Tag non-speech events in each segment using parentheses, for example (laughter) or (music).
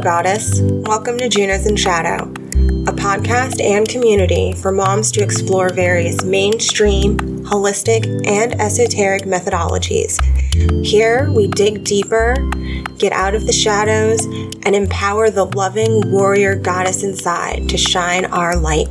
Goddess. Welcome to Junos in Shadow, a podcast and community for moms to explore various mainstream, holistic, and esoteric methodologies. Here, we dig deeper, get out of the shadows, and empower the loving warrior goddess inside to shine our light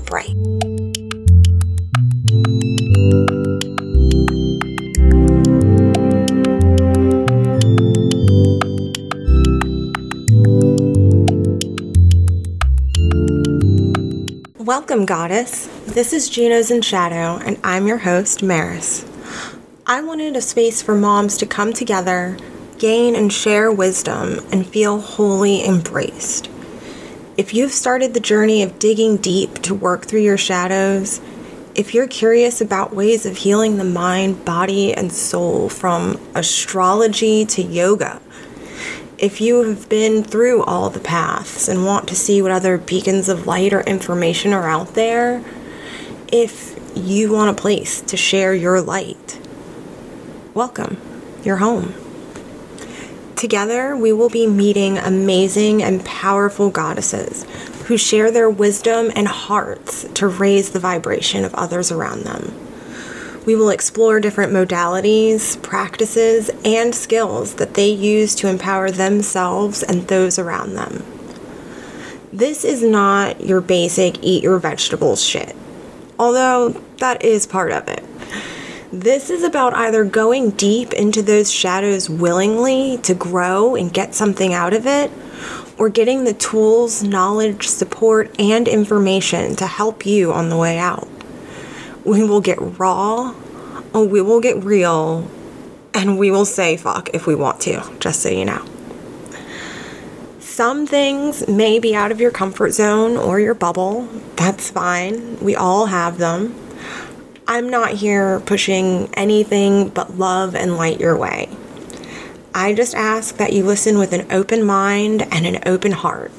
Welcome, Goddess. This is Junos in Shadow, and I'm your host, Maris. I wanted a space for moms to come together, gain and share wisdom, and feel wholly embraced. If you've started the journey of digging deep to work through your shadows, if you're curious about ways of healing the mind, body, and soul from astrology to yoga, if you have been through all the paths and want to see what other beacons of light or information are out there, if you want a place to share your light, welcome. You're home. Together, we will be meeting amazing and powerful goddesses who share their wisdom and hearts to raise the vibration of others around them. We will explore different modalities, practices, and skills that they use to empower themselves and those around them. This is not your basic eat your vegetables shit, although that is part of it. This is about either going deep into those shadows willingly to grow and get something out of it, or getting the tools, knowledge, support, and information to help you on the way out we will get raw, we will get real, and we will say fuck if we want to, just so you know. Some things may be out of your comfort zone or your bubble. That's fine. We all have them. I'm not here pushing anything but love and light your way. I just ask that you listen with an open mind and an open heart.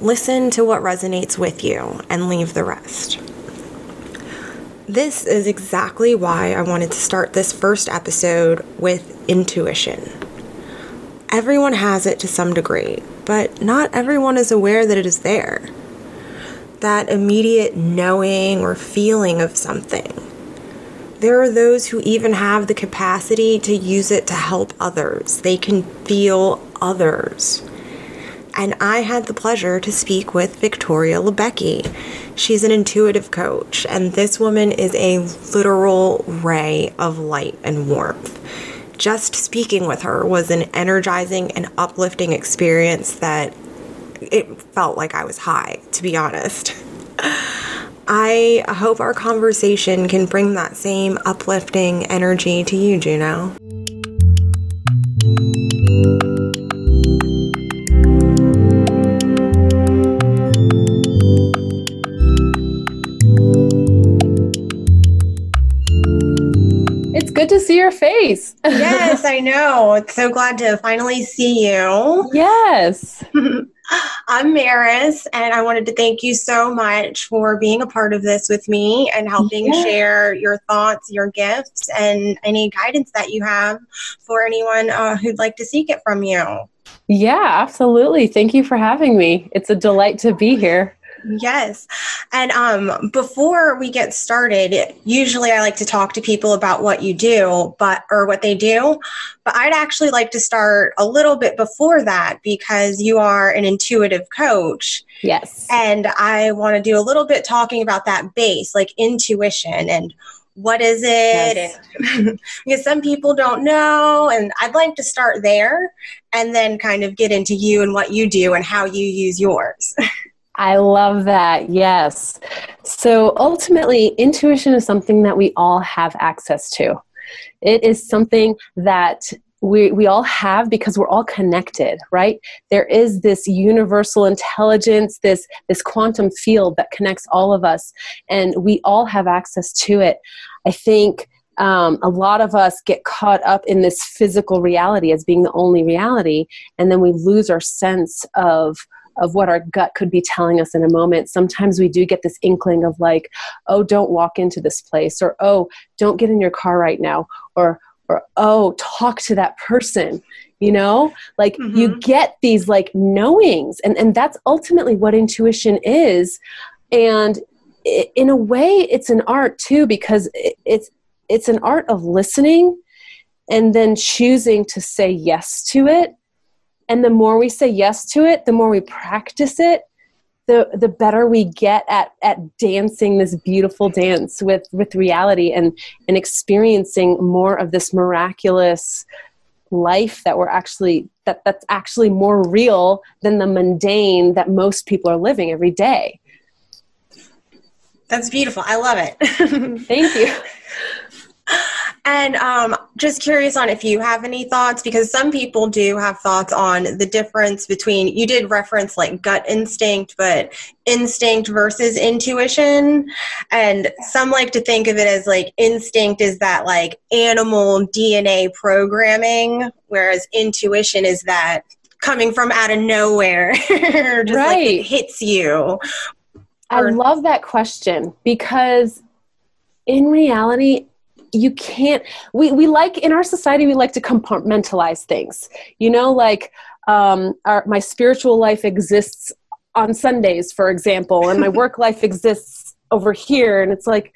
Listen to what resonates with you and leave the rest. This is exactly why I wanted to start this first episode with intuition. Everyone has it to some degree, but not everyone is aware that it is there. That immediate knowing or feeling of something. There are those who even have the capacity to use it to help others. They can feel others and I had the pleasure to speak with Victoria Lebecki. She's an intuitive coach, and this woman is a literal ray of light and warmth. Just speaking with her was an energizing and uplifting experience that it felt like I was high, to be honest. (laughs) I hope our conversation can bring that same uplifting energy to you, Juno. To see your face. yes, I know. It's so glad to finally see you. Yes. (laughs) I'm Maris, and I wanted to thank you so much for being a part of this with me and helping yeah. share your thoughts, your gifts, and any guidance that you have for anyone uh, who'd like to seek it from you. Yeah, absolutely. Thank you for having me. It's a delight to be here. Yes. And um, before we get started, usually I like to talk to people about what you do, but or what they do. But I'd actually like to start a little bit before that because you are an intuitive coach. Yes. And I want to do a little bit talking about that base, like intuition and what is it? Yes. And, (laughs) because some people don't know. And I'd like to start there and then kind of get into you and what you do and how you use yours. (laughs) I love that. Yes. So ultimately, intuition is something that we all have access to. It is something that we, we all have because we're all connected right there is this universal intelligence this this quantum field that connects all of us and we all have access to it i think um, a lot of us get caught up in this physical reality as being the only reality and then we lose our sense of of what our gut could be telling us in a moment, sometimes we do get this inkling of like, oh, don't walk into this place, or oh, don't get in your car right now, or or oh talk to that person you know? Like mm-hmm. you get these like knowings and and that's ultimately what intuition is. And in a way it's an art too because it's it's an art of listening and then choosing to say yes to it and the more we say yes to it the more we practice it the the better we get at at dancing this beautiful dance with with reality and and experiencing more of this miraculous life that we're actually that that's actually more real than the mundane that most people are living every day. That's beautiful. I love it. (laughs) Thank you (laughs) and um, just curious on if you have any thoughts, because some people do have thoughts on the difference between, you did reference like gut instinct, but instinct versus intuition. And some like to think of it as like instinct is that like animal DNA programming, whereas intuition is that coming from out of nowhere, (laughs) just right. like it hits you. I love that question because in reality, you can't we, we like in our society we like to compartmentalize things. You know like um, our, my spiritual life exists on sundays for example and my (laughs) work life exists over here. And it's like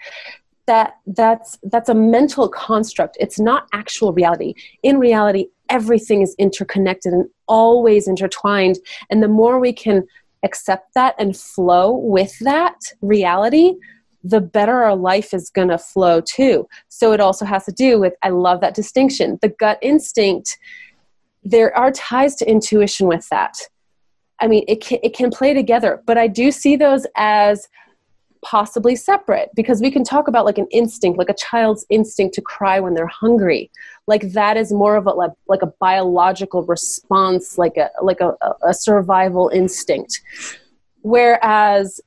that that's that's a mental construct. It's not actual reality. In reality everything is interconnected and always intertwined. And the more we can accept that and flow with that reality the better our life is going to flow too. So it also has to do with, I love that distinction. The gut instinct, there are ties to intuition with that. I mean, it can, it can play together, but I do see those as possibly separate because we can talk about like an instinct, like a child's instinct to cry when they're hungry. Like that is more of a like, like a biological response, like a like a, a survival instinct. Whereas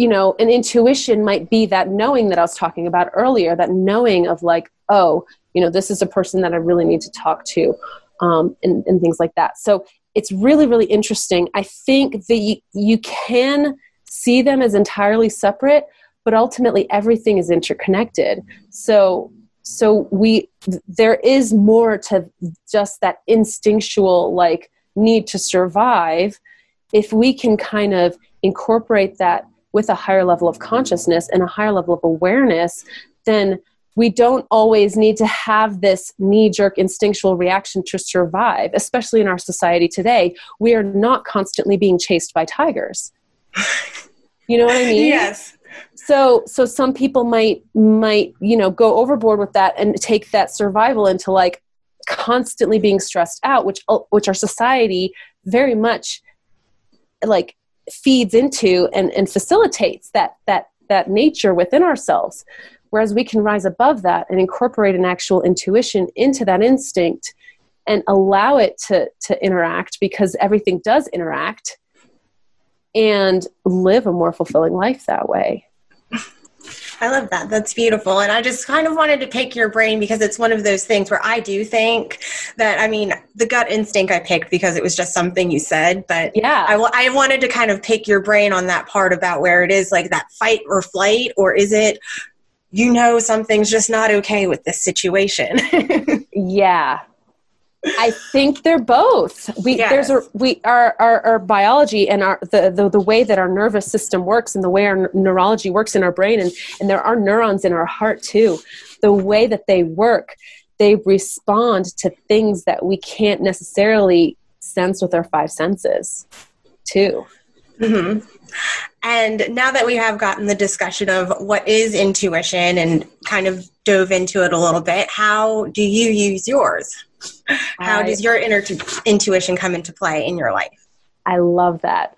you know, an intuition might be that knowing that I was talking about earlier, that knowing of like, oh, you know, this is a person that I really need to talk to, um, and, and things like that. So it's really, really interesting. I think that you, you can see them as entirely separate, but ultimately everything is interconnected. So so we there is more to just that instinctual like need to survive if we can kind of incorporate that with a higher level of consciousness and a higher level of awareness, then we don't always need to have this knee jerk instinctual reaction to survive, especially in our society today. We are not constantly being chased by tigers. You know what I mean? Yes. So so some people might might, you know, go overboard with that and take that survival into like constantly being stressed out, which which our society very much like feeds into and, and facilitates that that that nature within ourselves. Whereas we can rise above that and incorporate an actual intuition into that instinct and allow it to to interact because everything does interact and live a more fulfilling life that way I love that. That's beautiful. And I just kind of wanted to pick your brain because it's one of those things where I do think that, I mean, the gut instinct I picked because it was just something you said, but yeah, I, I wanted to kind of pick your brain on that part about where it is like that fight or flight, or is it, you know, something's just not okay with this situation? (laughs) yeah. I think they're both. We yes. there's a we our, our our biology and our the, the the way that our nervous system works and the way our neurology works in our brain and and there are neurons in our heart too. The way that they work, they respond to things that we can't necessarily sense with our five senses, too. Mm-hmm. And now that we have gotten the discussion of what is intuition and kind of dove into it a little bit, how do you use yours? (laughs) How does your inner intuition come into play in your life? I love that.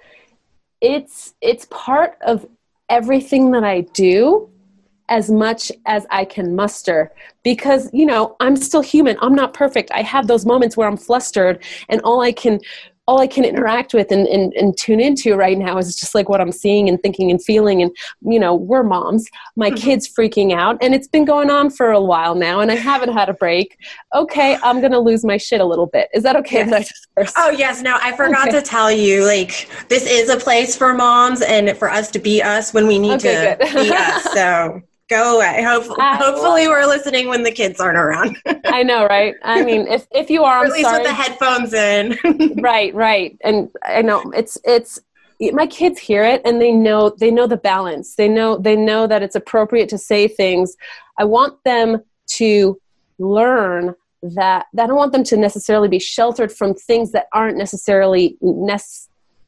It's it's part of everything that I do as much as I can muster because you know I'm still human I'm not perfect I have those moments where I'm flustered and all I can all I can interact with and, and, and tune into right now is just like what I'm seeing and thinking and feeling. And, you know, we're moms. My mm-hmm. kid's freaking out. And it's been going on for a while now, and I haven't had a break. Okay, I'm going to lose my shit a little bit. Is that okay? Yes. oh, yes. No, I forgot okay. to tell you, like, this is a place for moms and for us to be us when we need okay, to be (laughs) us. So Go away. Hopefully, uh, hopefully we're listening when the kids aren't around. I know, right? I (laughs) mean, if if you are, at least sorry. with the headphones in. (laughs) right, right. And I know it's it's my kids hear it and they know they know the balance. They know they know that it's appropriate to say things. I want them to learn that I don't want them to necessarily be sheltered from things that aren't necessarily nec-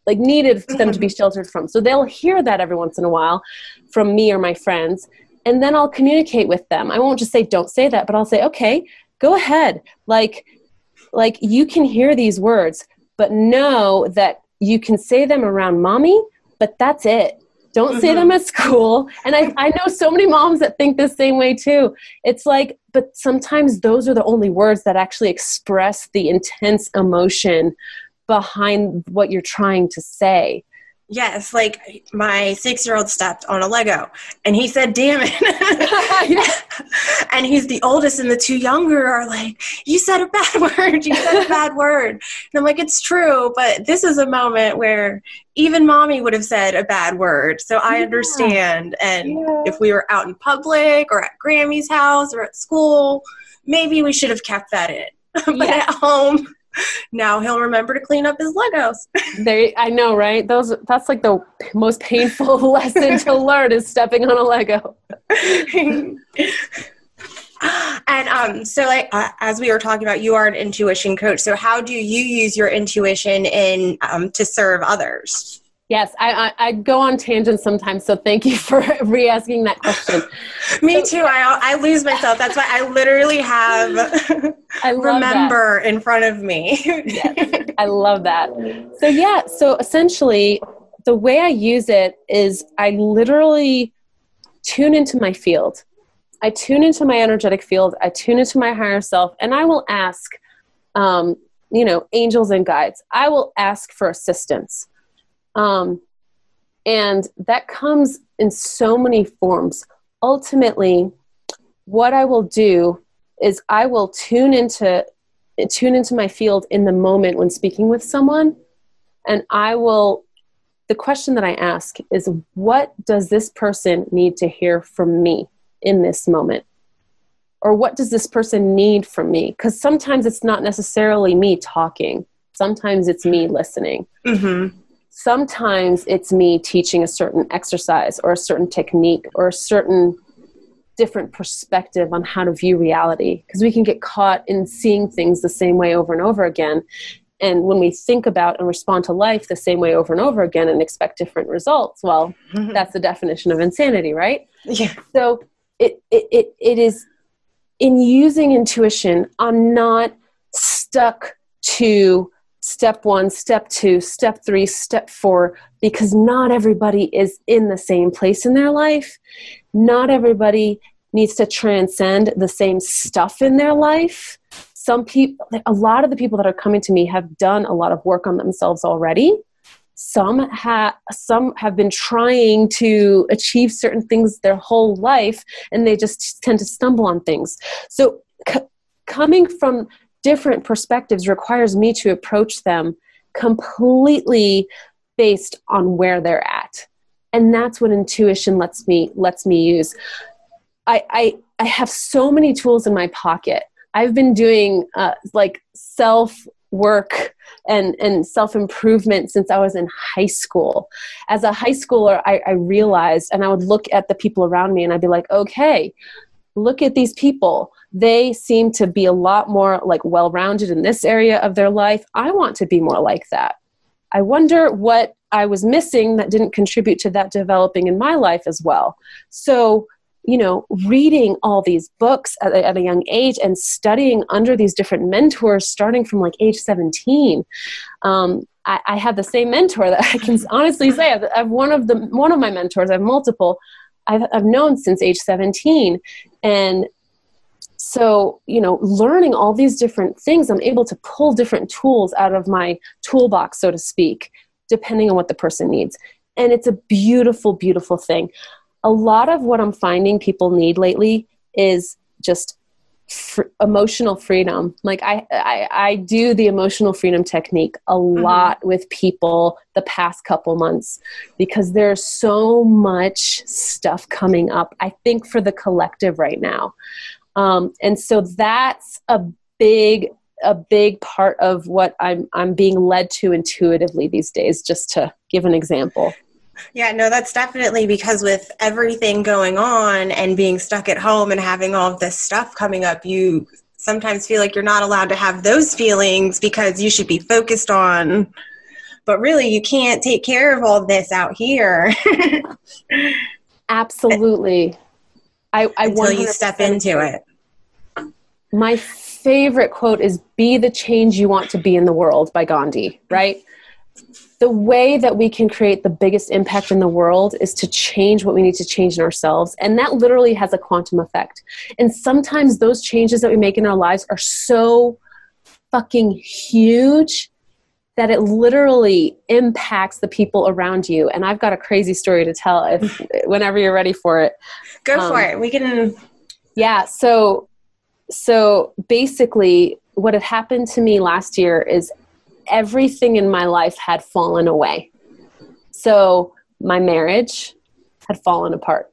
like needed for them to be (laughs) sheltered from. So they'll hear that every once in a while from me or my friends, and then I'll communicate with them. I won't just say don't say that, but I'll say okay, go ahead. Like like you can hear these words, but know that you can say them around mommy, but that's it. Don't mm-hmm. say them at school. And I, I know so many moms that think the same way too. It's like, but sometimes those are the only words that actually express the intense emotion behind what you're trying to say. Yes, like my six year old stepped on a Lego and he said, damn it. (laughs) (laughs) and he's the oldest, and the two younger are like, You said a bad (laughs) word. You said a bad word. And I'm like, It's true, but this is a moment where even mommy would have said a bad word. So I yeah. understand. And yeah. if we were out in public or at Grammy's house or at school, maybe we should have kept that in. but yeah. at home, now he'll remember to clean up his Legos. they, I know, right? Those that's like the most painful (laughs) lesson to (laughs) learn is stepping on a Lego. and um, so, like uh, as we were talking about, you are an intuition coach. So, how do you use your intuition in um, to serve others? Yes, I, I, I, go on tangents sometimes, so thank you for (laughs) re asking that question. (laughs) Me so, too. I, I lose myself. That's why I literally have (laughs) I remember that. in front of me. yes, I love that. So, yeah, so essentially, the way I use it is I literally tune into my field. I tune into my energetic field, I tune into my higher self, and I will ask, um, you know, angels and guides, I will ask for assistance um, and that comes in so many forms. Ultimately, what I will do is I will tune into tune into my field in the moment when speaking with someone and I will the question that I ask is what does this person need to hear from me in this moment? Or what does this person need from me? Because sometimes it's not necessarily me talking, sometimes it's me listening. Mm-hmm sometimes it's me teaching a certain exercise or a certain technique or a certain different perspective on how to view reality. Because we can get caught in seeing things the same way over and over again. And when we think about and respond to life the same way over and over again and expect different results well mm-hmm. that's the definition of insanity right? Yeah. So it, it it it is in using intuition i'm not stuck to step one, step two, step three, step four, because not everybody is in the same place in their life. Not everybody needs to transcend the same stuff in their life. Some people, a lot of the people that are coming to me have done a lot of work on themselves already. Some have some have been trying to achieve certain things their whole life, and they just tend to stumble on things. So, c- coming from different perspectives requires me to approach them completely based on where they're at. And that's what intuition lets me lets me use. I i, I have so many tools in my pocket. I've been doing uh, like self work and and self improvement since I was in high school. As a high schooler, I, I, realized, and I would look at the people around me, and I'd be like, okay, look at these people they seem to be a lot more like well rounded in this area of their life i want to be more like that i wonder what i was missing that didn't contribute to that developing in my life as well so you know reading all these books at, at a young age and studying under these different mentors starting from like age 17 um, I, I have the same mentor that I can (laughs) honestly say I've, I've one of the one of my mentors. I have multiple, I've, I've known since age 17. And so, you know, learning all these different things, I'm able to pull different tools out of my toolbox, so to speak, depending on what the person needs. And it's a beautiful, beautiful thing. A lot of what I'm finding people need lately is just emotional freedom like I, I, I do the emotional freedom technique a mm-hmm. lot with people the past couple months because there's so much stuff coming up i think for the collective right now um, and so that's a big a big part of what i'm i'm being led to intuitively these days just to give an example. Yeah, no, that's definitely because with everything going on and being stuck at home and having all of this stuff coming up, you sometimes feel like you're not allowed to have those feelings because you should be focused on but really you can't take care of all this out here. (laughs) Absolutely. I, I until you step into it my favorite quote is be the change you want to be in the world by gandhi right the way that we can create the biggest impact in the world is to change what we need to change in ourselves. And that literally has a quantum effect. And sometimes those changes that we make in our lives are so fucking huge that it literally impacts the people around you. And I've got a crazy story to tell if (laughs) whenever you're ready for it. Go um, for it. We can Yeah, so so basically what had happened to me last year is everything in my life had fallen away. So my marriage had fallen apart.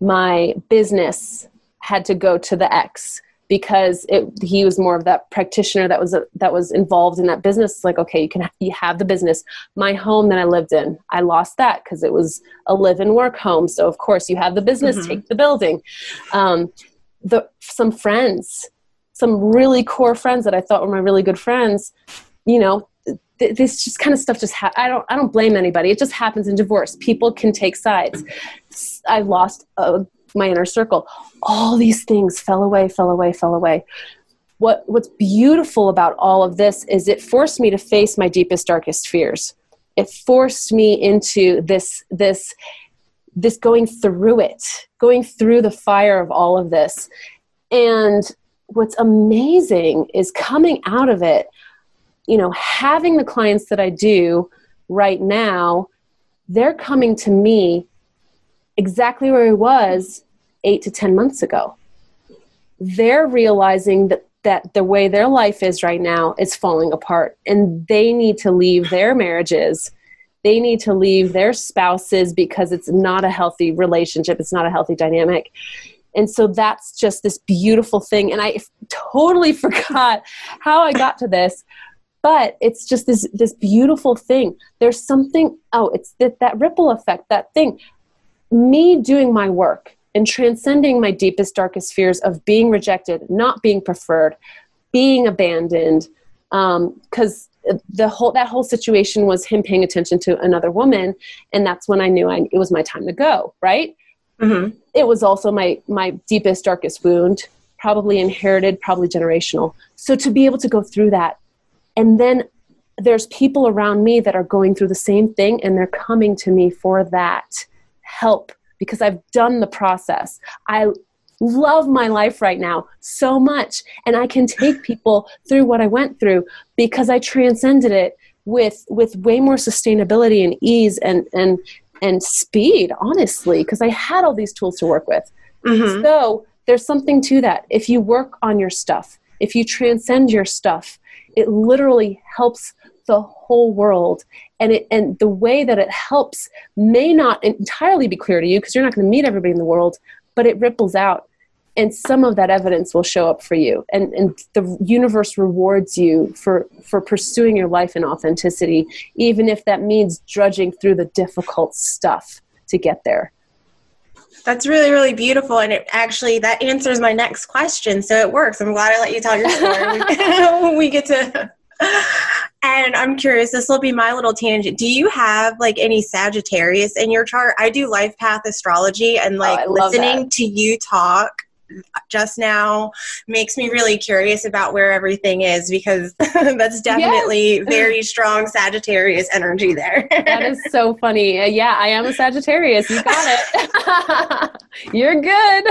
My business had to go to the ex because it, he was more of that practitioner that was a, that was involved in that business. Like, okay, you can you have the business. My home that I lived in, I lost that because it was a live and work home. So of course, you have the business, mm-hmm. take the building. Um, the some friends, some really core friends that I thought were my really good friends, you know th- this just kind of stuff just ha- i don't i don't blame anybody. It just happens in divorce. People can take sides. I lost uh, my inner circle. All these things fell away fell away fell away. What what's beautiful about all of this is it forced me to face my deepest darkest fears. It forced me into this this this going through it going through the fire of all of this and what's amazing is coming out of it you know, having the clients that I do right now, they're coming to me exactly where I was eight to 10 months ago. They're realizing that, that the way their life is right now is falling apart and they need to leave their marriages. They need to leave their spouses because it's not a healthy relationship, it's not a healthy dynamic. And so that's just this beautiful thing. And I totally (laughs) forgot how I got to this, but it's just this this beautiful thing there's something oh it's that, that ripple effect that thing me doing my work and transcending my deepest darkest fears of being rejected not being preferred being abandoned because um, the whole that whole situation was him paying attention to another woman and that's when i knew I, it was my time to go right mm-hmm. it was also my my deepest darkest wound probably inherited probably generational so to be able to go through that and then there's people around me that are going through the same thing and they're coming to me for that help because I've done the process. I love my life right now so much and I can take (laughs) people through what I went through because I transcended it with with way more sustainability and ease and and and speed honestly because I had all these tools to work with. Mm-hmm. So there's something to that. If you work on your stuff, if you transcend your stuff, it literally helps the whole world and it and the way that it helps may not entirely be clear to you because you're not going to meet everybody in the world but it ripples out and some of that evidence will show up for you and and the universe rewards you for for pursuing your life in authenticity even if that means drudging through the difficult stuff to get there that's really, really beautiful. And it actually, that answers my next question. So it works. I'm glad I let you tell your story. (laughs) (laughs) we get to. And I'm curious, this will be my little tangent. Do you have like any Sagittarius in your chart? I do life path astrology and oh, like oh, listening that. to you talk just now makes me really curious about where everything is because (laughs) that's definitely yes. very strong Sagittarius energy there. that is so funny. Uh, yeah, I am a Sagittarius. You got it. (laughs) You're good.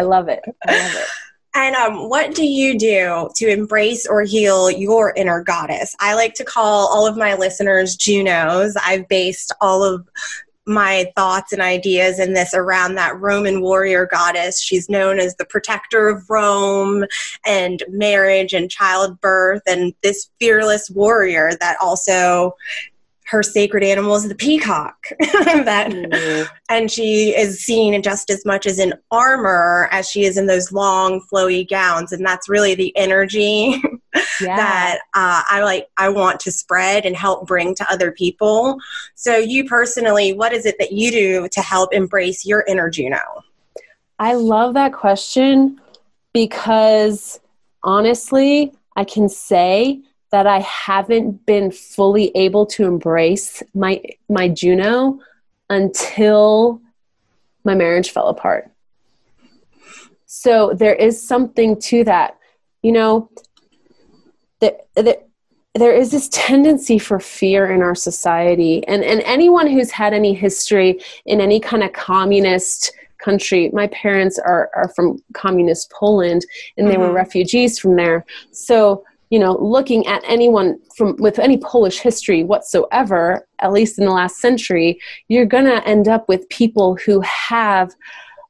I love it. I love it. And um, what do you do to embrace or heal your inner goddess? I like to call all of my listeners Junos. I've based all of my thoughts and ideas in this around that Roman warrior goddess. She's known as the protector of Rome and marriage and childbirth, and this fearless warrior that also her sacred animal is the peacock (laughs) that mm. and she is seen just as much as in armor as she is in those long flowy gowns and that's really the energy (laughs) yeah. that uh, i like i want to spread and help bring to other people so you personally what is it that you do to help embrace your inner juno i love that question because honestly i can say that I haven't been fully able to embrace my my Juno until my marriage fell apart. So there is something to that. You know, that, that there is this tendency for fear in our society and and anyone who's had any history in any kind of communist country my parents are are from communist poland and they mm-hmm. were refugees from there so you know, looking at anyone from with any Polish history whatsoever, at least in the last century, you're going to end up with people who have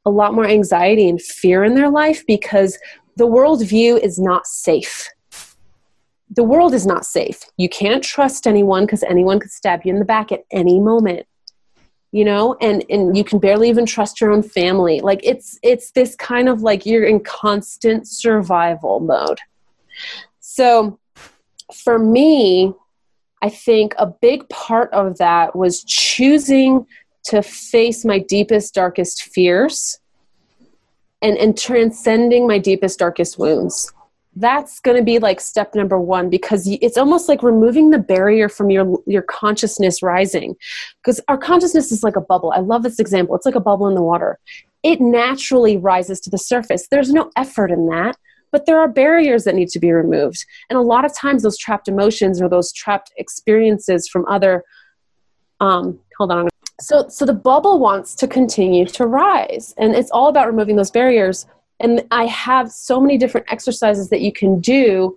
a lot more anxiety and fear in their life because the worldview is not safe. The world is not safe. You can't trust anyone because anyone could stab you in the back at any moment you know and and you can barely even trust your own family like it's it's this kind of like you're in constant survival mode so for me, I think a big part of that was choosing to face my deepest, darkest fears and, and transcending my deepest, darkest wounds. That's going to be like step number one because it's almost like removing the barrier from your your consciousness rising, because our consciousness is like a bubble. I love this example. It's like a bubble in the water. It naturally rises to the surface. There's no effort in that but there are barriers that need to be removed and a lot of times those trapped emotions or those trapped experiences from other um, hold on so so the bubble wants to continue to rise and it's all about removing those barriers and i have so many different exercises that you can do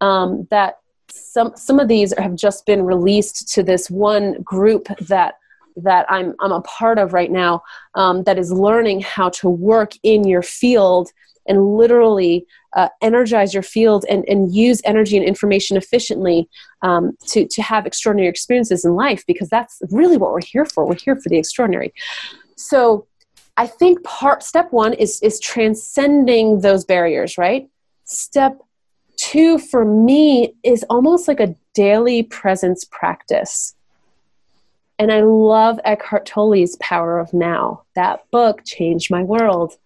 um, that some some of these have just been released to this one group that that I'm I'm a part of right now um, that is learning how to work in your field and literally uh, energize your field and, and use energy and information efficiently um, to, to have extraordinary experiences in life because that's really what we're here for. We're here for the extraordinary. So I think part step one is is transcending those barriers, right? Step two for me is almost like a daily presence practice. And I love Eckhart Tolle's Power of Now. That book changed my world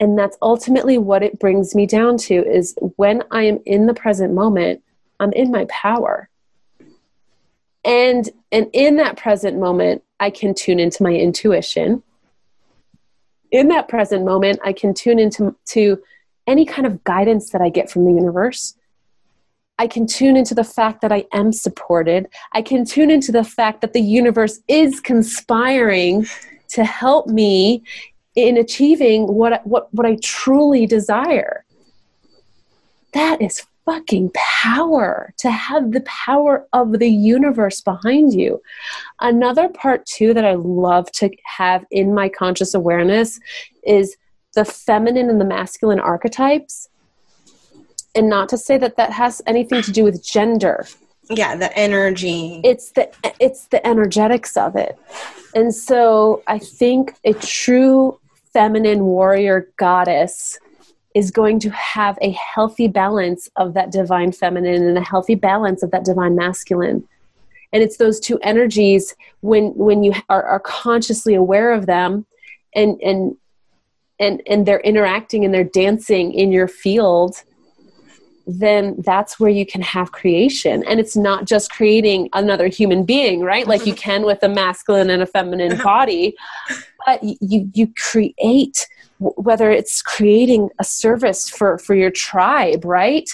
and that's ultimately what it brings me down to is when i am in the present moment i'm in my power and and in that present moment i can tune into my intuition in that present moment i can tune into to any kind of guidance that i get from the universe I can tune into the fact that I am supported. I can tune into the fact that the universe is conspiring to help me in achieving what what what I truly desire. That is fucking power to have the power of the universe behind you. Another part too that I love to have in my conscious awareness is the feminine and the masculine archetypes. And not to say that that has anything to do with gender. Yeah, the energy. It's the it's the energetics of it. And so I think a true feminine warrior goddess is going to have a healthy balance of that divine feminine and a healthy balance of that divine masculine. And it's those two energies when when you are, are consciously aware of them and and and and they're interacting and they're dancing in your field then that's where you can have creation. And it's not just creating another human being right? Like you (laughs) can with a masculine and a feminine (laughs) body but you you create whether it's creating a service for for your tribe right?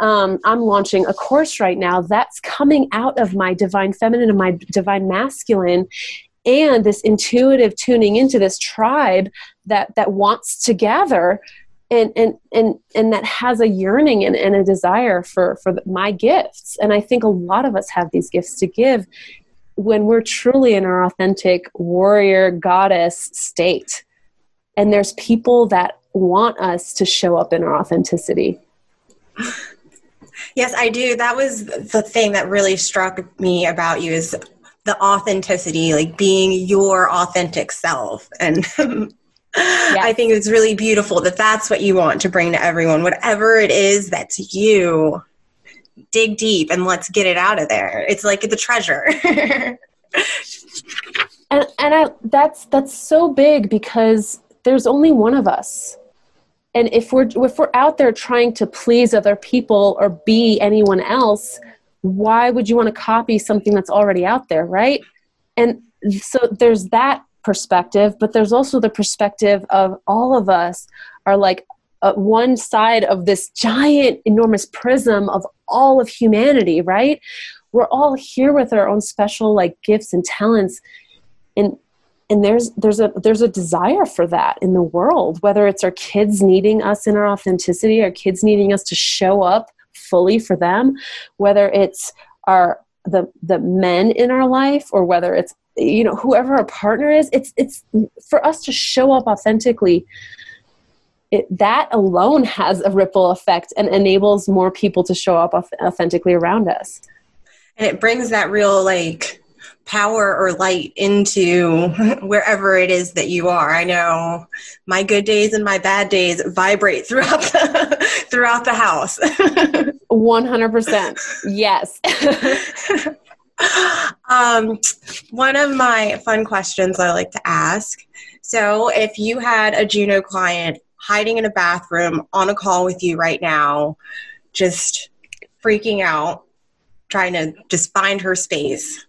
Um, i'm launching a course right now that's coming out of my divine feminine and my divine masculine and this intuitive tuning into this tribe that that wants to gather and and and and that has a yearning and, and a desire for for my gifts and i think a lot of us have these gifts to give when we're truly in our authentic warrior goddess state. And there's people that want us to show up in our authenticity. Yes, I do. That was the thing that really struck me about you is the authenticity, like being your authentic self. And (laughs) yes. I think it's really beautiful that that's what you want to bring to everyone. Whatever it is that's you, dig deep and let's get it out of there. It's like the treasure. (laughs) and and I, that's that's so big because there's only one of us and if we're if we're out there trying to please other people or be anyone else why would you want to copy something that's already out there right and so there's that perspective but there's also the perspective of all of us are like uh, one side of this giant enormous prism of all of humanity right? We're all here with our own special like gifts and talents and and there's there's a there's a desire for that in the world whether it's our kids needing us in our authenticity our kids needing us to show up fully for them whether it's our the the men in our life or whether it's you know whoever our partner is it's it's for us to show up authentically it, that alone (laughs) has a ripple effect and enables more people to show up authentically around us and it brings that real like power or light into (laughs) wherever it is that you are. I know my good days and my bad days vibrate throughout the, (laughs) throughout the house. 100%. Yes. (laughs) um, one of my fun questions I like to ask. So, if you had a Juno client hiding in a bathroom on a call with you right now, just freaking out, trying to just find her space,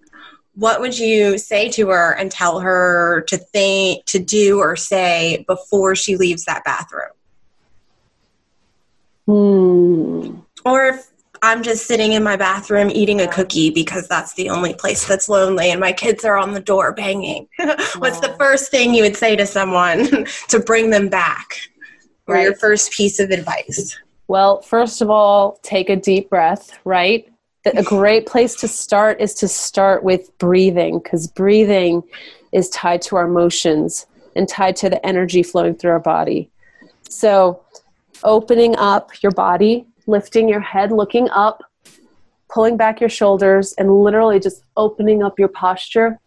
what would you say to her and tell her to think to do or say before she leaves that bathroom hmm. or if i'm just sitting in my bathroom eating a cookie because that's the only place that's lonely and my kids are on the door banging. (laughs) What's the first thing you would say to someone (laughs) to bring them back or right. your first piece of advice? Well first of all take a deep breath right? A great place to start is to start with breathing because breathing is tied to our emotions and tied to the energy flowing through our body. So, opening up your body, lifting your head, looking up, pulling back your shoulders, and literally just opening up your posture.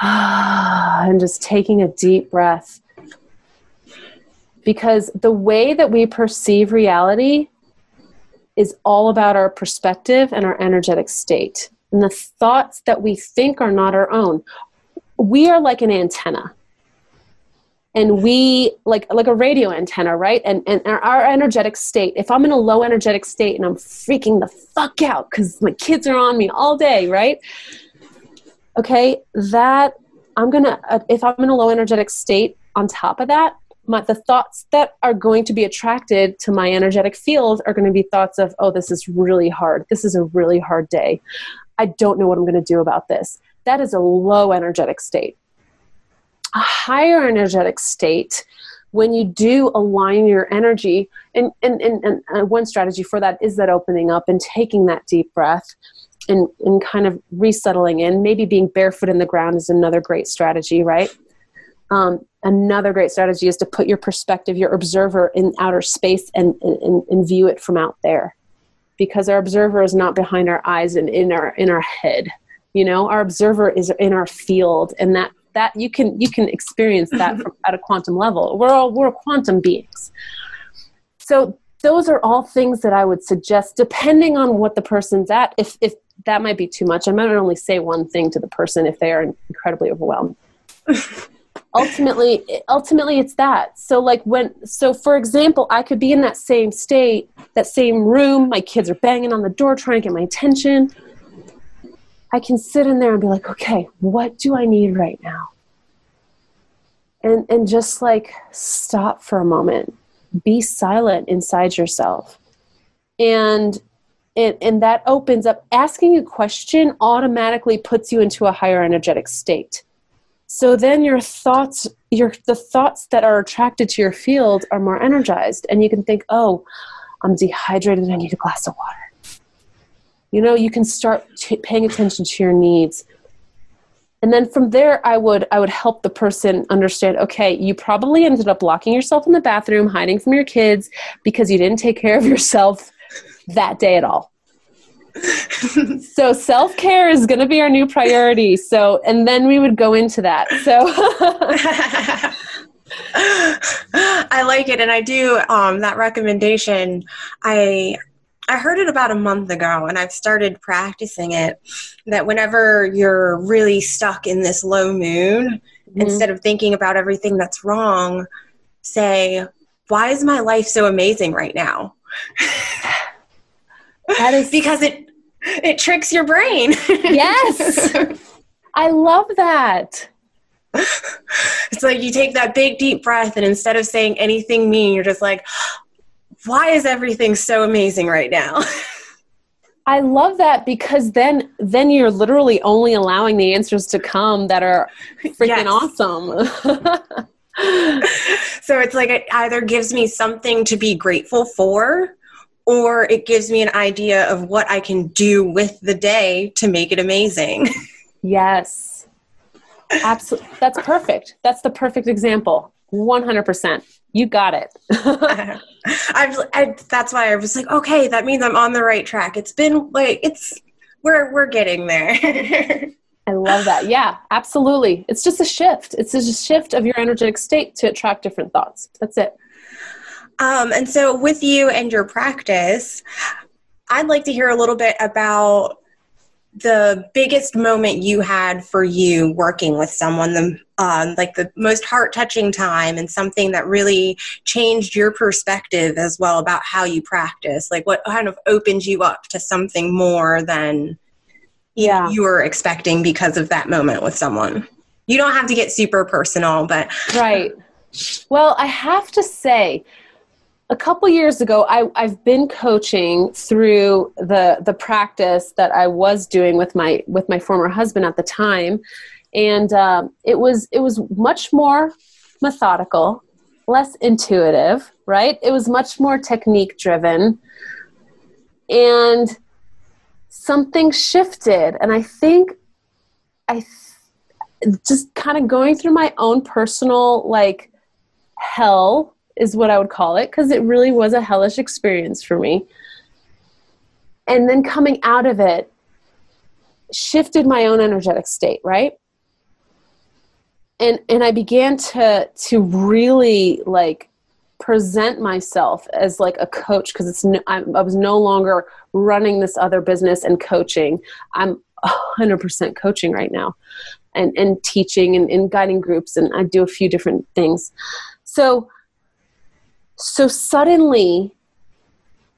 (sighs) and just taking a deep breath. Because the way that we perceive reality is all about our perspective and our energetic state. And the thoughts that we think are not our own. We are like an antenna. And we like like a radio antenna, right? And and our, energetic state. If I'm in a low energetic state and I'm freaking the fuck out because my kids are on me all day, right? Okay, that I'm gonna uh, if I'm in a low energetic state. On top of that, my, the thoughts that are going to be attracted to my energetic field are going to be thoughts of, oh, this is really hard. This is a really hard day. I don't know what I'm going to do about this. That is a low energetic state. A higher energetic state, when you do align your energy, and, and, and, and one strategy for that is that opening up and taking that deep breath and, and kind of resettling in. Maybe being barefoot in the ground is another great strategy, right? Um, another great strategy is to put your perspective, your observer in outer space and, and, and view it from out there. Because our observer is not behind our eyes and in our in our head. You know, our observer is in our field and that that you can you can experience that (laughs) from, at a quantum level. We're all we're quantum beings. So those are all things that I would suggest, depending on what the person's at. If if that might be too much, I might only say one thing to the person if they are incredibly overwhelmed. (laughs) ultimately ultimately it's that so like when so for example i could be in that same state that same room my kids are banging on the door trying to get my attention i can sit in there and be like okay what do i need right now? And and just like stop for a moment. Be silent inside yourself. And and, and that opens up asking a question automatically puts you into a higher energetic state. So then your thoughts, your the thoughts that are attracted to your field are more energized, and you can think, "Oh, I'm dehydrated. I need a glass of water." You know, you can start t- paying attention to your needs. And then from there I would I would help the person understand, okay, you probably ended up locking yourself in the bathroom, hiding from your kids because you didn't take care of yourself that day at all. (laughs) so self care is going to be our new priority. So, and then we would go into that. So, (laughs) I like it, and I do um, that recommendation. I I heard it about a month ago, and I've started practicing it. That whenever you're really stuck in this low mood, mm-hmm. instead of thinking about everything that's wrong, say, "Why is my life so amazing right now?" That is (laughs) because it it tricks your brain. yes. (laughs) I love that. It's like you take that big deep breath and instead of saying anything mean, you're just like, why is everything so amazing right now? (laughs) I love that because then then you're literally only allowing the answers to come that are freaking awesome. (laughs) so it's like it either gives me something to be grateful for or it gives me an idea of what I can do with the day to make it amazing. (laughs) Yes. Absolutely. That's perfect. That's the perfect example. 100%. You got it. (laughs) I've, I, that's why I was like, okay, that means I'm on the right track. It's been like, it's, we're, we're getting there. (laughs) I love that. Yeah, absolutely. It's just a shift. It's just a shift of your energetic state to attract different thoughts. That's it. Um, and so, with you and your practice, I'd like to hear a little bit about the biggest moment you had for you working with someone, the um, like the most heart touching time, and something that really changed your perspective as well about how you practice. Like, what kind of opened you up to something more than yeah. you were expecting because of that moment with someone? You don't have to get super personal, but right. Well, I have to say, a couple years ago I, i've been coaching through the the practice that i was doing with my with my former husband at the time. And um, it was it was much more methodical less intuitive right? It was much more technique driven. And something shifted. And i think i just kind of going through my own personal like hell is what I would call it because it really was a hellish experience for me. And then coming out of it shifted my own energetic state, right? And and I began to to really like present myself as like a coach because it's no, I, I was no longer running this other business and coaching. I'm 100% coaching right now and, and teaching and, and guiding groups and I do a few different things. So so suddenly,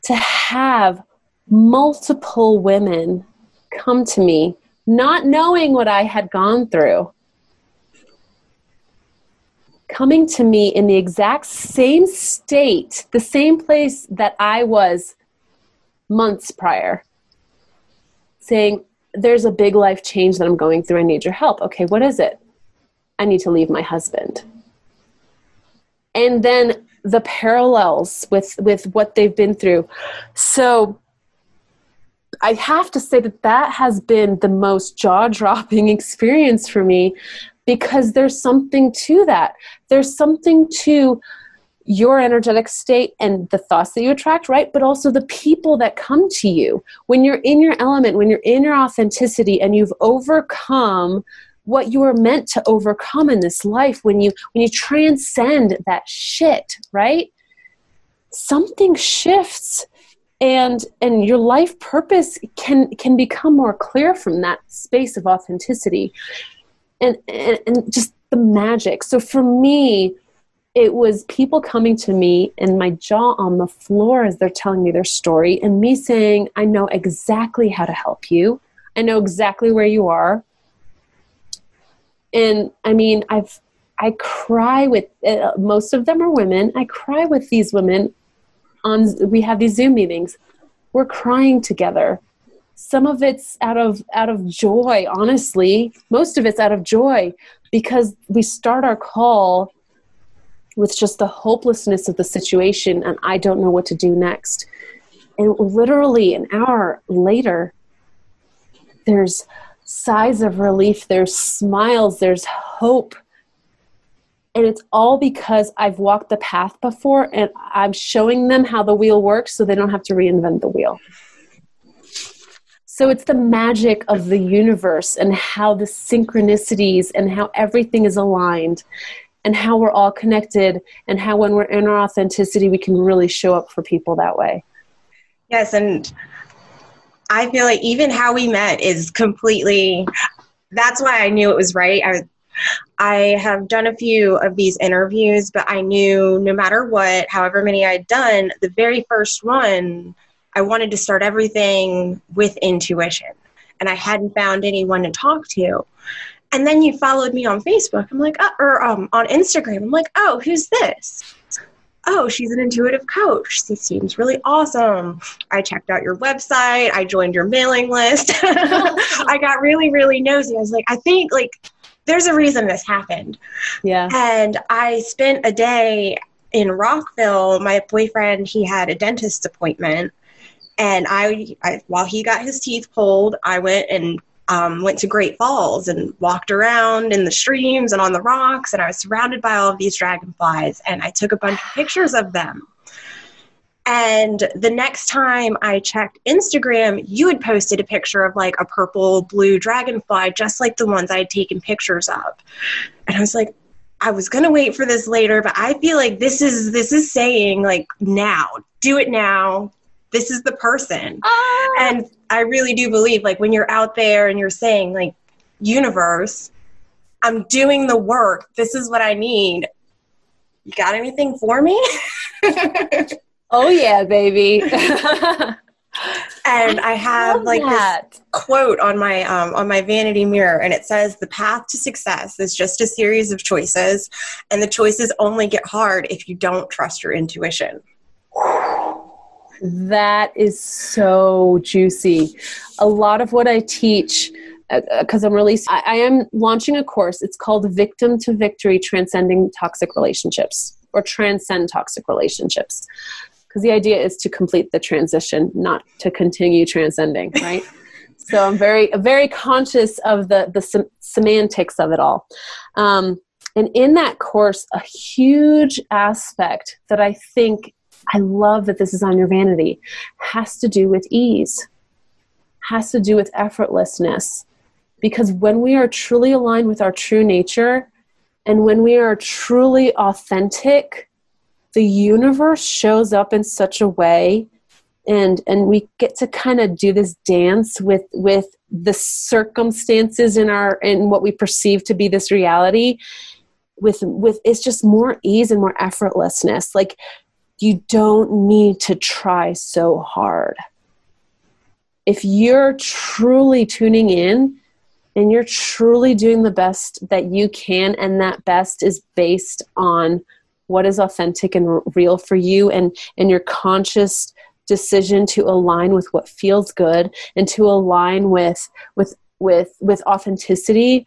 to have multiple women come to me, not knowing what I had gone through, coming to me in the exact same state, the same place that I was months prior, saying, There's a big life change that I'm going through. I need your help. Okay, what is it? I need to leave my husband. And then the parallels with with what they've been through so i have to say that that has been the most jaw-dropping (laughs) experience for me because there's something to that there's something to your energetic state and the thoughts that you attract, right? But also the people that come to you. When you're in your element, when you're in your authenticity and you've overcome what you are meant to overcome in this life when you when you transcend that shit right? Something shifts and and your life purpose can can become more clear from that space of authenticity and and, and just the magic. So for me it was people coming to me and my jaw on the floor as they're telling me their story and me saying i know exactly how to help you. I know exactly where you are and i mean i've i cry with uh, most of them are women. I cry with these women on we have these zoom meetings. We're crying together. Some of it's out of out of joy honestly. Most of it's out of joy because we start our call with just the hopelessness of the situation and i don't know what to do next. And literally an hour later there's sighs of relief, there's smiles, there's hope. And it's all because I've walked the path before and I'm showing them how the wheel works so they don't have to reinvent the wheel. So it's the magic of the universe and how the synchronicities and how everything is aligned and how we're all connected and how when we're in our authenticity we can really show up for people that way. Yes, and I feel like even how we met is completely that's why I knew it was right. I I have done a few of these interviews, but I knew no matter what, however many I'd done, the very first one, I wanted to start everything with intuition. And I hadn't found anyone to talk to. And then you followed me on Facebook. I'm like, uh, or um, on Instagram. I'm like, oh, who's this? Oh, she's an intuitive coach. She seems really awesome. I checked out your website. I joined your mailing list. (laughs) I got really, really nosy. I was like, I think like there's a reason this happened. Yeah. And I spent a day in Rockville. My boyfriend, he had a dentist appointment. And I, I while he got his teeth pulled, I went and um, went to Great Falls and walked around in the streams and on the rocks, and I was surrounded by all of these dragonflies, and I took a bunch of pictures of them. And the next time I checked Instagram, you had posted a picture of like a purple blue dragonfly, just like the ones I had taken pictures of. And I was like, I was gonna wait for this later, but I feel like this is this is saying like now, do it now, this is the person. Ah. And I really do believe, like, when you're out there and you're saying, like, universe, I'm doing the work. This is what I need. You got anything for me? (laughs) oh, yeah, baby. (laughs) and I have like that. this quote on my um, on my vanity mirror, and it says, "The path to success is just a series of choices, and the choices only get hard if you don't trust your intuition." That is so juicy. A lot of what I teach, because uh, uh I'm releasing, I, I am launching a course. It's called Victim to Victory Transcending Toxic Relationships or Transcend Toxic Relationships. Because the idea is to complete the transition, not to continue transcending, (laughs) right? so I'm very, very conscious of the, the sem- semantics of it all. Um, and in that course, a huge aspect that I think I love that this is on your vanity, has to do with ease, has to do with effortlessness. Because when we are truly aligned with our true nature and when we are truly authentic, the universe shows up in such a way and and we get to kind of do this dance with with the circumstances in our in what we perceive to be this reality with with it's just more ease and more effortlessness. Like you don't need to try so hard. If you're truly tuning in and you're truly doing the best that you can, and that best is based on what is authentic and real for you and, and your conscious decision to align with what feels good and to align with with with with authenticity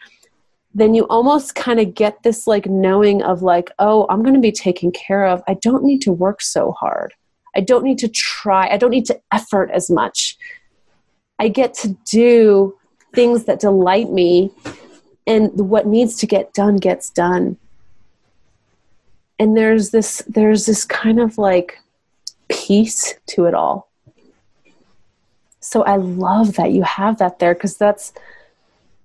then you almost kind of get this like knowing of like, oh, I'm going to be taken care of. I don't need to work so hard. I don't need to try. I don't need to effort as much. I get to do things that delight me, and what needs to get done gets done. And there's this there's this kind of like peace to it all. So I love that you have that there because that's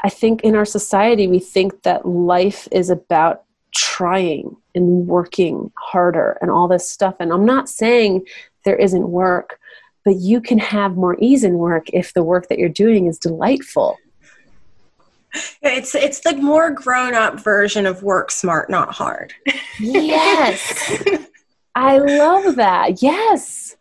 I think in our society, we think that life is about trying and working harder and all this stuff. And I'm not saying there isn't work, but you can have more ease in work if the work that you're doing is delightful. It's it's the more grown up version of work smart, not hard. yes. (laughs) I love that. Yes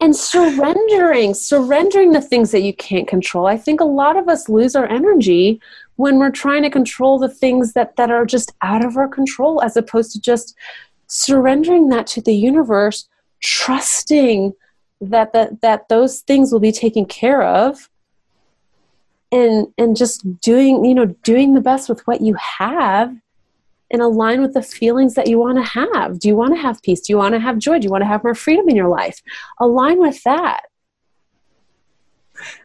and surrendering surrendering the things that you can't control. I think a lot of us lose our energy when we're trying to control the things that that are just out of our control as opposed to just surrendering that to the universe trusting that that that those things will be taken care of and and just doing you know doing the best with what you have and align with the feelings that you want to have. Do you want to have peace? Do you want to have joy? Do you want to have more freedom in your life? Align with that.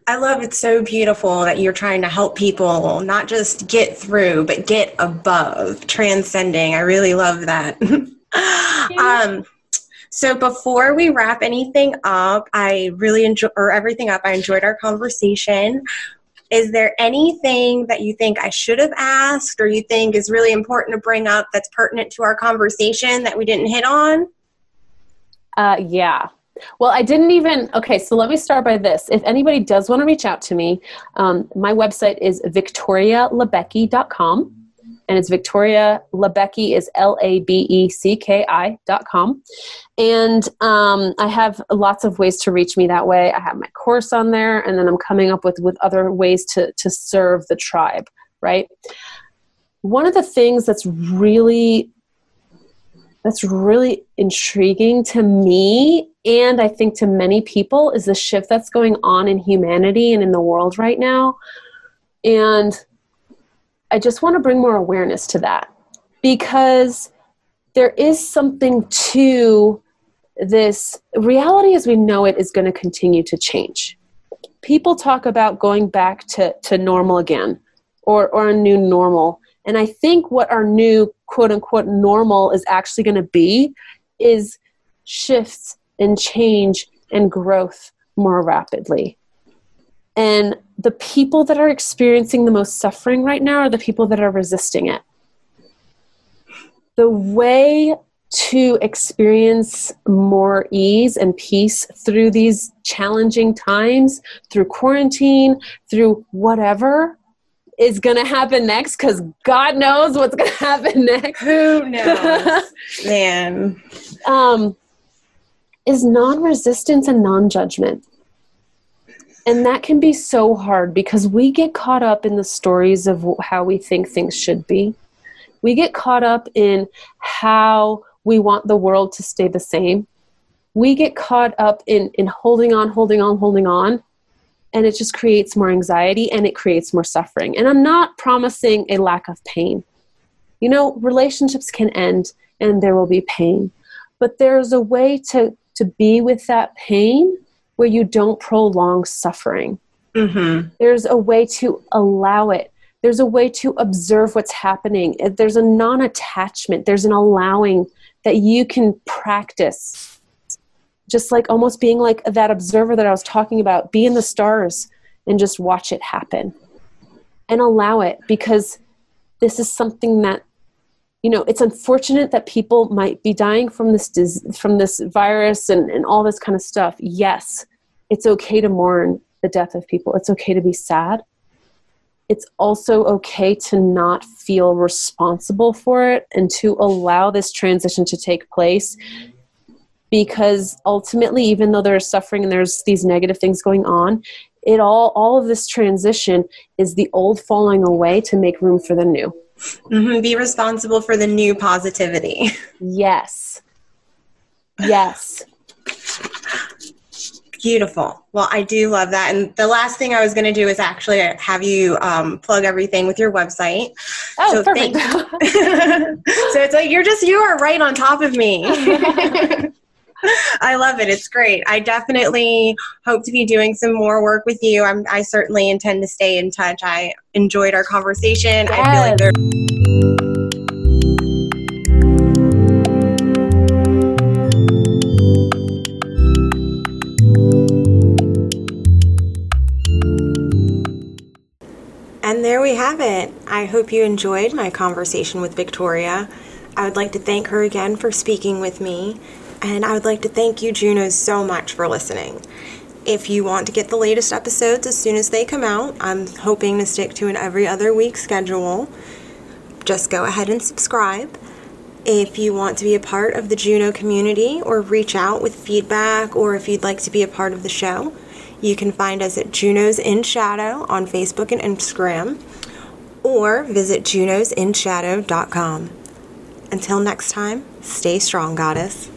I love it so beautiful that you're trying to help people not just get through, but get above, transcending. I really love that. (laughs) um, so before we wrap anything up, I really enjoy or everything up. I enjoyed our conversation. Is there anything that you think I should have asked or you think is really important to bring up that's pertinent to our conversation that we didn't hit on? Uh, yeah. Well, I didn't even. Okay, so let me start by this. If anybody does want to reach out to me, um, my website is victorialabecki.com. And it's Victoria Labecki is L A B E C K I dot com. And um, I have lots of ways to reach me that way. I have my course on there, and then I'm coming up with, with other ways to, to serve the tribe, right? One of the things that's really that's really intriguing to me and I think to many people is the shift that's going on in humanity and in the world right now. And I just want to bring more awareness to that because there is something to this reality as we know it is going to continue to change. People talk about going back to, to normal again or, or a new normal. And I think what our new quote unquote normal is actually going to be is shifts and change and growth more rapidly. And the people that are experiencing the most suffering right now are the people that are resisting it. The way to experience more ease and peace through these challenging times, through quarantine, through whatever, is going to happen next because God knows what's going to happen (laughs) next. Who knows? Man. Um, is non resistance and non judgment. And that can be so hard because we get caught up in the stories of how we think things should be. We get caught up in how we want the world to stay the same. We get caught up in, in holding on, holding on, holding on and it just creates more anxiety and it creates more suffering. And I'm not promising a lack of pain. You know, relationships can end and there will be pain, but there's a way to, to be with that pain where you don't prolong suffering. Mm-hmm. There's a way to allow it. There's a way to observe what's happening. There's a non attachment, there's an allowing that you can practice just like almost being like that observer that I was talking about, be in the stars and just watch it happen and allow it because this is something that you know it's unfortunate that people might be dying from this from this virus and, and all this kind of stuff yes it's okay to mourn the death of people. It's okay to be sad. It's also okay to not feel responsible for it and to allow this transition to take place because ultimately even though there's suffering and there's these negative things going on it all all of this transition is the old falling away to make room for the new. Mm-hmm. be responsible for the new positivity. Yes. Yes Beautiful. Well, I do love that. And the last thing I was going to do is actually have you um, plug everything with your website. Oh, so perfect. (laughs) so it's like you're just you are right on top of me. (laughs) (laughs) I love it. It's great. I definitely hope to be doing some more work with you. I'm, I certainly intend to stay in touch. I enjoyed our conversation. Yes. I feel like there. Have it. I hope you enjoyed my conversation with Victoria. I would like to thank her again for speaking with me and I would like to thank you, Juno, so much for listening. If you want to get the latest episodes as soon as they come out, I'm hoping to stick to an every other week schedule. Just go ahead and subscribe. If you want to be a part of the Juno community or reach out with feedback, or if you'd like to be a part of the show, you can find us at Junos in Shadow on Facebook and Instagram, or visit junosinshadow.com. Until next time, stay strong, Goddess.